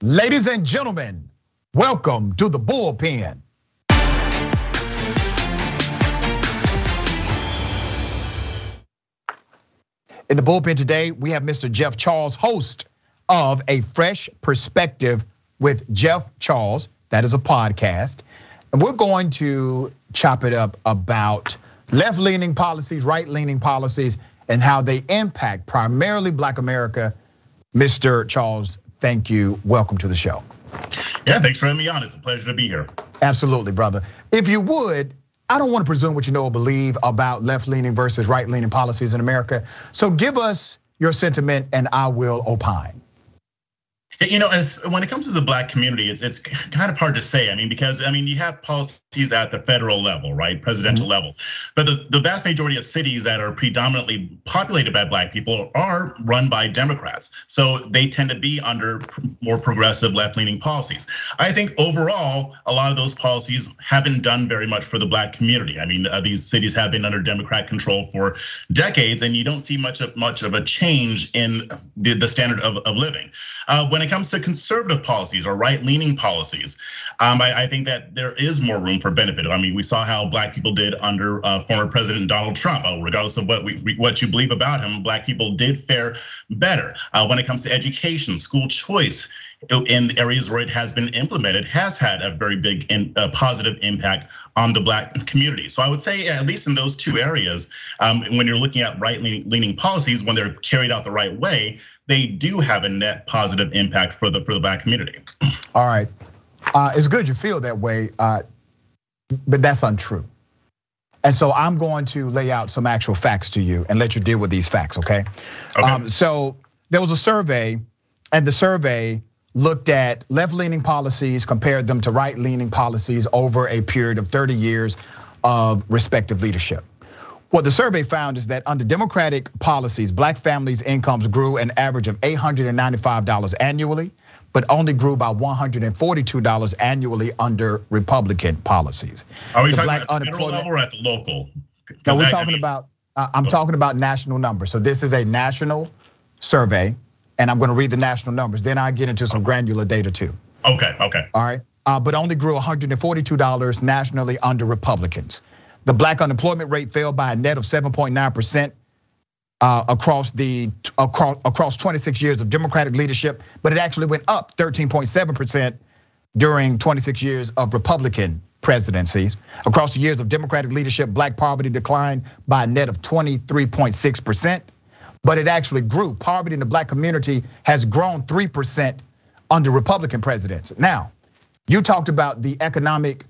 Ladies and gentlemen, welcome to the bullpen. In the bullpen today, we have Mr. Jeff Charles, host of A Fresh Perspective with Jeff Charles. That is a podcast. And we're going to chop it up about left leaning policies, right leaning policies, and how they impact primarily Black America. Mr. Charles, thank you. Welcome to the show. Yeah, thanks for having me on. It's a pleasure to be here. Absolutely, brother. If you would, I don't want to presume what you know or believe about left leaning versus right leaning policies in America. So give us your sentiment and I will opine. You know, as when it comes to the black community, it's it's kind of hard to say. I mean, because I mean, you have policies at the federal level, right, presidential mm-hmm. level, but the, the vast majority of cities that are predominantly populated by black people are run by Democrats, so they tend to be under more progressive left-leaning policies. I think overall, a lot of those policies haven't done very much for the black community. I mean, uh, these cities have been under Democrat control for decades, and you don't see much of much of a change in the, the standard of, of living. Uh, when it comes to conservative policies or right-leaning policies, um, I, I, think that there is more room for benefit. I mean, we saw how black people did under uh, former President Donald Trump. Uh, regardless of what we, what you believe about him, black people did fare better. Uh, when it comes to education, school choice, in areas where it has been implemented has had a very big and positive impact on the black community. So I would say at least in those two areas, um, when you're looking at right leaning policies, when they're carried out the right way, they do have a net positive impact for the for the black community. All right, uh, it's good you feel that way, uh, but that's untrue. And so I'm going to lay out some actual facts to you and let you deal with these facts, okay? okay. Um, so there was a survey, and the survey looked at left leaning policies, compared them to right leaning policies over a period of 30 years of respective leadership. What the survey found is that under Democratic policies, black families' incomes grew an average of $895 annually, but only grew by $142 annually under Republican policies. Are we the talking about the federal level or at the local? No, we're talking about, uh, I'm talking about national numbers. So this is a national survey and I'm gonna read the national numbers. Then I get into some granular data too. Okay, okay. All right, uh, but only grew $142 nationally under Republicans. The black unemployment rate fell by a net of 7.9% uh, across the across across 26 years of Democratic leadership, but it actually went up 13.7% during 26 years of Republican presidencies. Across the years of Democratic leadership, black poverty declined by a net of 23.6% but it actually grew. Poverty in the black community has grown 3% under Republican presidents. Now, you talked about the economic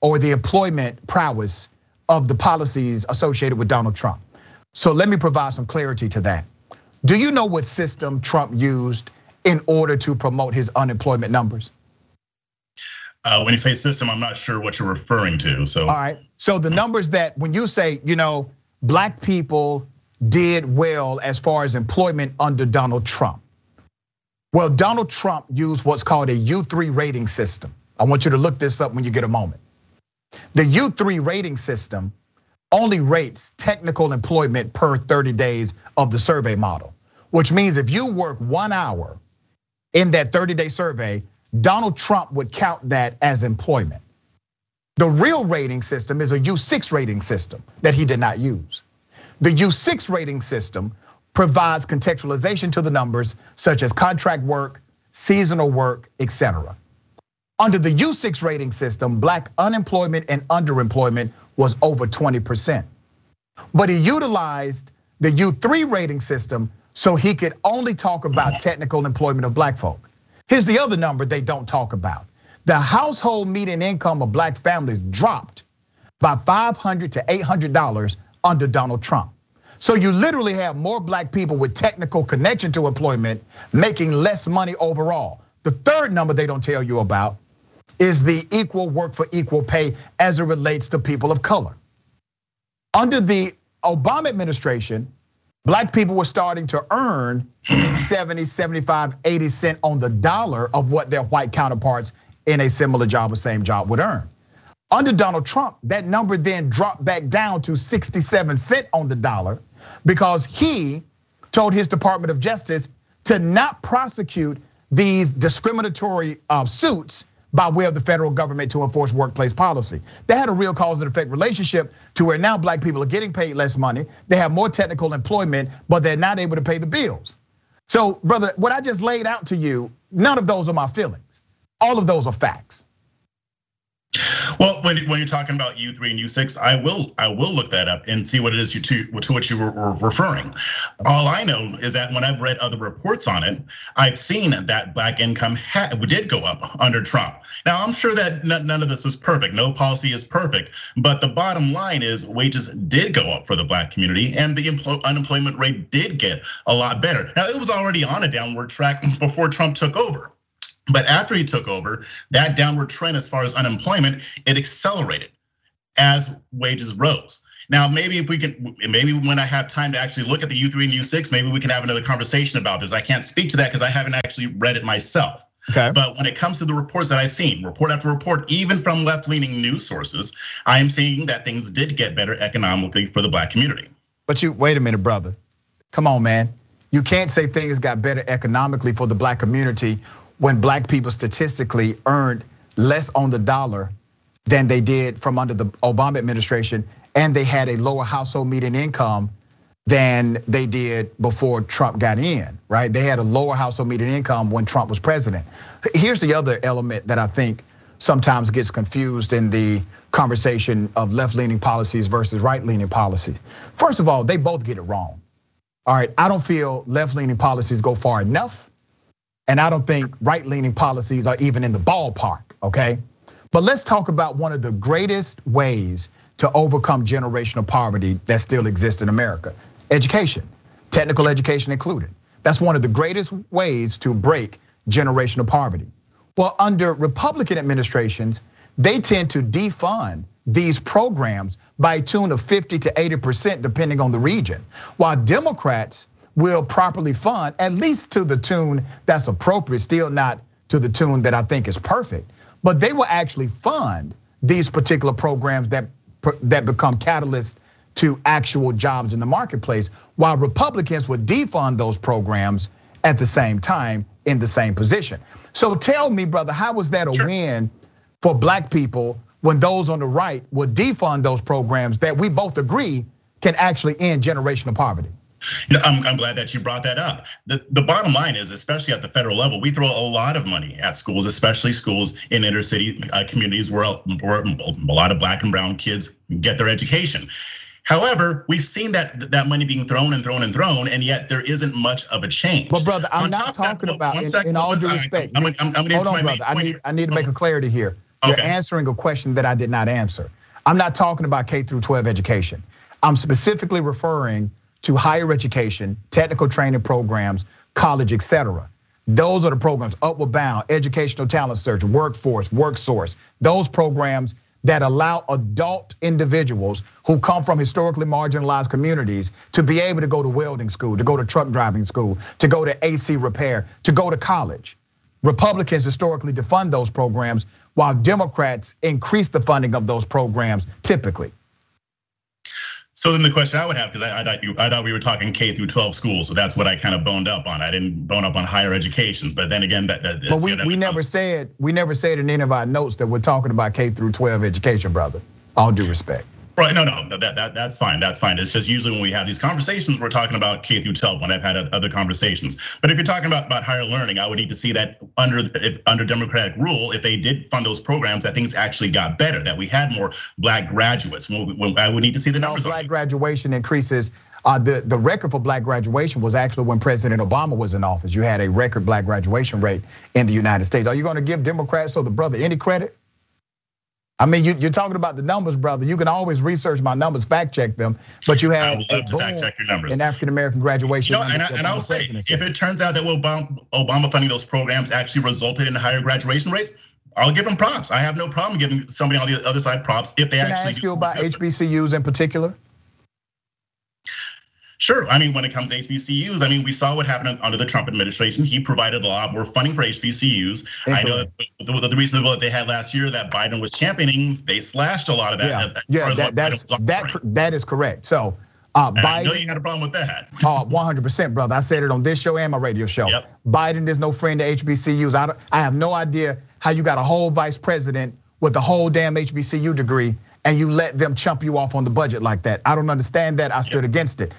or the employment prowess of the policies associated with Donald Trump. So let me provide some clarity to that. Do you know what system Trump used in order to promote his unemployment numbers? Uh, when you say system, I'm not sure what you're referring to. So, all right. So the numbers that when you say, you know, black people did well as far as employment under Donald Trump? Well, Donald Trump used what's called a U3 rating system. I want you to look this up when you get a moment. The U3 rating system only rates technical employment per 30 days of the survey model, which means if you work one hour in that 30 day survey, Donald Trump would count that as employment. The real rating system is a U6 rating system that he did not use. The U6 rating system provides contextualization to the numbers such as contract work, seasonal work, etc. Under the U6 rating system, black unemployment and underemployment was over 20%. But he utilized the U3 rating system so he could only talk about technical employment of black folk. Here's the other number they don't talk about. The household median income of black families dropped by 500 to $800 under Donald Trump. So you literally have more black people with technical connection to employment making less money overall. The third number they don't tell you about is the equal work for equal pay as it relates to people of color. Under the Obama administration, black people were starting to earn 70, 75, 80 cent on the dollar of what their white counterparts in a similar job or same job would earn. Under Donald Trump, that number then dropped back down to 67 cent on the dollar because he told his Department of Justice to not prosecute these discriminatory uh, suits by way of the federal government to enforce workplace policy. They had a real cause and effect relationship to where now black people are getting paid less money. They have more technical employment, but they're not able to pay the bills. So, brother, what I just laid out to you, none of those are my feelings. All of those are facts. Well, when, when you're talking about U3 and U6, I will I will look that up and see what it is you to, to which you were, referring. All I know is that when I've read other reports on it, I've seen that black income did go up under Trump. Now I'm sure that none of this was perfect. No policy is perfect, but the bottom line is wages did go up for the black community, and the unemployment rate did get a lot better. Now it was already on a downward track before Trump took over. But after he took over, that downward trend as far as unemployment, it accelerated as wages rose. Now, maybe if we can, maybe when I have time to actually look at the U3 and U6, maybe we can have another conversation about this. I can't speak to that because I haven't actually read it myself. Okay. But when it comes to the reports that I've seen, report after report, even from left leaning news sources, I am seeing that things did get better economically for the black community. But you, wait a minute, brother. Come on, man. You can't say things got better economically for the black community when black people statistically earned less on the dollar than they did from under the Obama administration, and they had a lower household median income than they did before Trump got in, right? They had a lower household median income when Trump was president. Here's the other element that I think sometimes gets confused in the conversation of left leaning policies versus right leaning policies. First of all, they both get it wrong. All right, I don't feel left leaning policies go far enough and I don't think right leaning policies are even in the ballpark, okay? But let's talk about one of the greatest ways to overcome generational poverty that still exists in America education, technical education included. That's one of the greatest ways to break generational poverty. Well, under Republican administrations, they tend to defund these programs by a tune of 50 to 80%, depending on the region, while Democrats will properly fund, at least to the tune that's appropriate, still not to the tune that I think is perfect. But they will actually fund these particular programs that that become catalysts to actual jobs in the marketplace, while Republicans would defund those programs at the same time in the same position. So tell me, brother, how was that a sure. win for black people when those on the right would defund those programs that we both agree can actually end generational poverty? You know, I'm, I'm glad that you brought that up. The, the bottom line is, especially at the federal level, we throw a lot of money at schools, especially schools in inner city uh, communities where, a lot of black and brown kids get their education. However, we've seen that that money being thrown and thrown and thrown, and yet there isn't much of a change. Well, brother, I'm not talking that, about. In, second, in, all due respect, I'm, I'm, I'm hold on, brother. I need I need to make a clarity here. You're answering a question that I did not answer. I'm not talking about K through 12 education. I'm specifically referring to higher education, technical training programs, college, etc. Those are the programs, Upward Bound, Educational Talent Search, Workforce, Work Source. Those programs that allow adult individuals who come from historically marginalized communities to be able to go to welding school, to go to truck driving school, to go to AC repair, to go to college. Republicans historically defund those programs while Democrats increase the funding of those programs typically. So then the question I would have, because I, I, thought you, I thought we were talking K through 12 schools, so that's what I kind of boned up on. I didn't bone up on higher education, but then again, that. that but we, we never said we never said in any of our notes that we're talking about K through 12 education, brother. All due respect. Right, no, no, that, that that's fine. That's fine. It's just usually when we have these conversations, we're talking about K through 12 when I've had other conversations. But if you're talking about, about higher learning, I would need to see that under if, under Democratic rule, if they did fund those programs, that things actually got better, that we had more black graduates. I would need to see the numbers. black graduation increases. Uh, the, the record for black graduation was actually when President Obama was in office. You had a record black graduation rate in the United States. Are you going to give Democrats or the brother any credit? I mean, you, are talking about the numbers, brother. You can always research my numbers, fact check them, but you have a boom fact check your numbers. in African American graduation. You know, and, I, and I'll say, if it turns out that Obama, Obama funding those programs actually resulted in higher graduation rates, I'll give them props. I have no problem giving somebody on the other side props if they can actually. I ask you about HBCUs in particular? Sure. I mean, when it comes to HBCUs, I mean, we saw what happened under the Trump administration. He provided a lot more funding for HBCUs. I know the, the recent vote they had last year that Biden was championing, they slashed a lot of that. Yeah, yeah that, that's, that, that is correct. So Uh, Biden, I know you had a problem with that. Oh, 100%, brother. I said it on this show and my radio show. Yep. Biden is no friend to HBCUs. I, I have no idea how you got a whole vice president with a whole damn HBCU degree and you let them chump you off on the budget like that. I don't understand that. I stood yep. against it.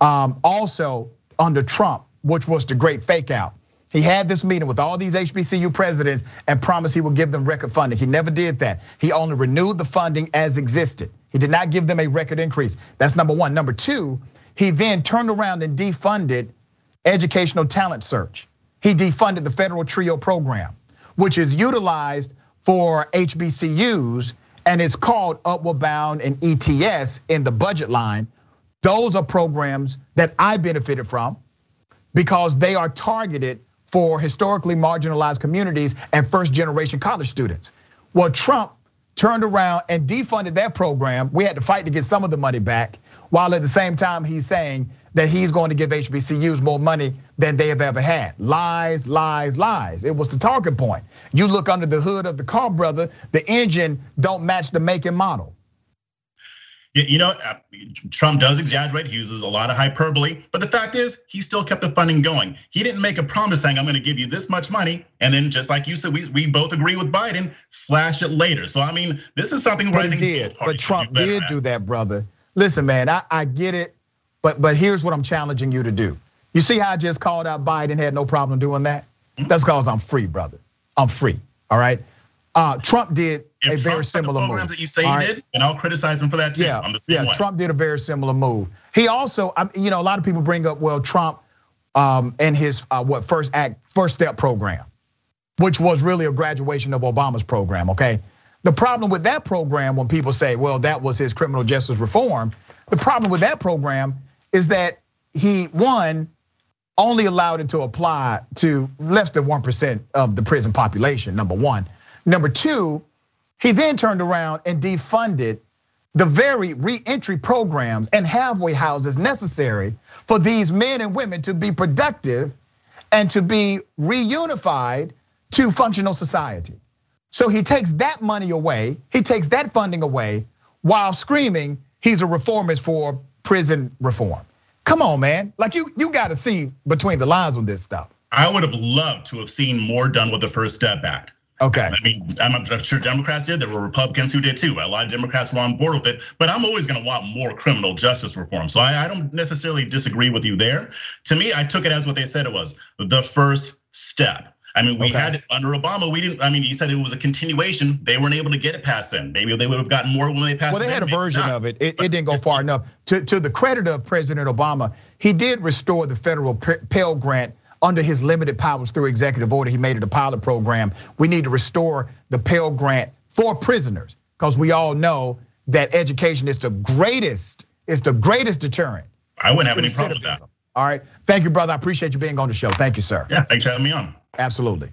Um, also, under Trump, which was the great fake out, he had this meeting with all these HBCU presidents and promised he would give them record funding. He never did that. He only renewed the funding as existed. He did not give them a record increase. That's number one. Number two, he then turned around and defunded educational talent search. He defunded the federal TRIO program, which is utilized for HBCUs and it's called Upward Bound and ETS in the budget line. Those are programs that I benefited from because they are targeted for historically marginalized communities and first generation college students. Well, Trump turned around and defunded that program. We had to fight to get some of the money back, while at the same time he's saying that he's going to give HBCUs more money than they have ever had. Lies, lies, lies. It was the talking point. You look under the hood of the car, brother, the engine don't match the make and model. You know, uh, Trump does exaggerate. He uses a lot of hyperbole, but the fact is, he still kept the funding going. He didn't make a promise saying, "I'm going to give you this much money," and then just like you said, we we both agree with Biden, slash it later. So I mean, this is something where but I think did, but Trump do did at. do that, brother. Listen, man, I, I get it, but but here's what I'm challenging you to do. You see how I just called out Biden had no problem doing that? Mm-hmm. That's because I'm free, brother. I'm free. All right. Uh, Trump did if a Trump very similar move. that you say he did, and I'll criticize him for that too. Yeah, yeah. Trump did a very similar move. He also, you know, a lot of people bring up, well, Trump um, and his uh, what first act, first step program, which was really a graduation of Obama's program. Okay, the problem with that program, when people say, well, that was his criminal justice reform, the problem with that program is that he one only allowed it to apply to less than one percent of the prison population. Number one. Number two, he then turned around and defunded the very reentry programs and halfway houses necessary for these men and women to be productive and to be reunified to functional society. So he takes that money away, he takes that funding away while screaming he's a reformist for prison reform. Come on, man. Like you you got to see between the lines with this stuff. I would have loved to have seen more done with the First Step Act. Okay. I mean, I'm sure Democrats did. There were Republicans who did too. A lot of Democrats were on board with it. But I'm always going to want more criminal justice reform. So I, I don't necessarily disagree with you there. To me, I took it as what they said it was the first step. I mean, we okay. had it under Obama. We didn't. I mean, you said it was a continuation. They weren't able to get it past then. Maybe they would have gotten more when they passed. Well, they had a version of it. It, it didn't go far enough. To, to the credit of President Obama, he did restore the federal Pell Grant under his limited powers through executive order, he made it a pilot program. We need to restore the Pell Grant for prisoners because we all know that education is the greatest, is the greatest deterrent. I wouldn't have any problem with that. All right. Thank you, brother. I appreciate you being on the show. Thank you, sir. Yeah, thanks for having me on. Absolutely.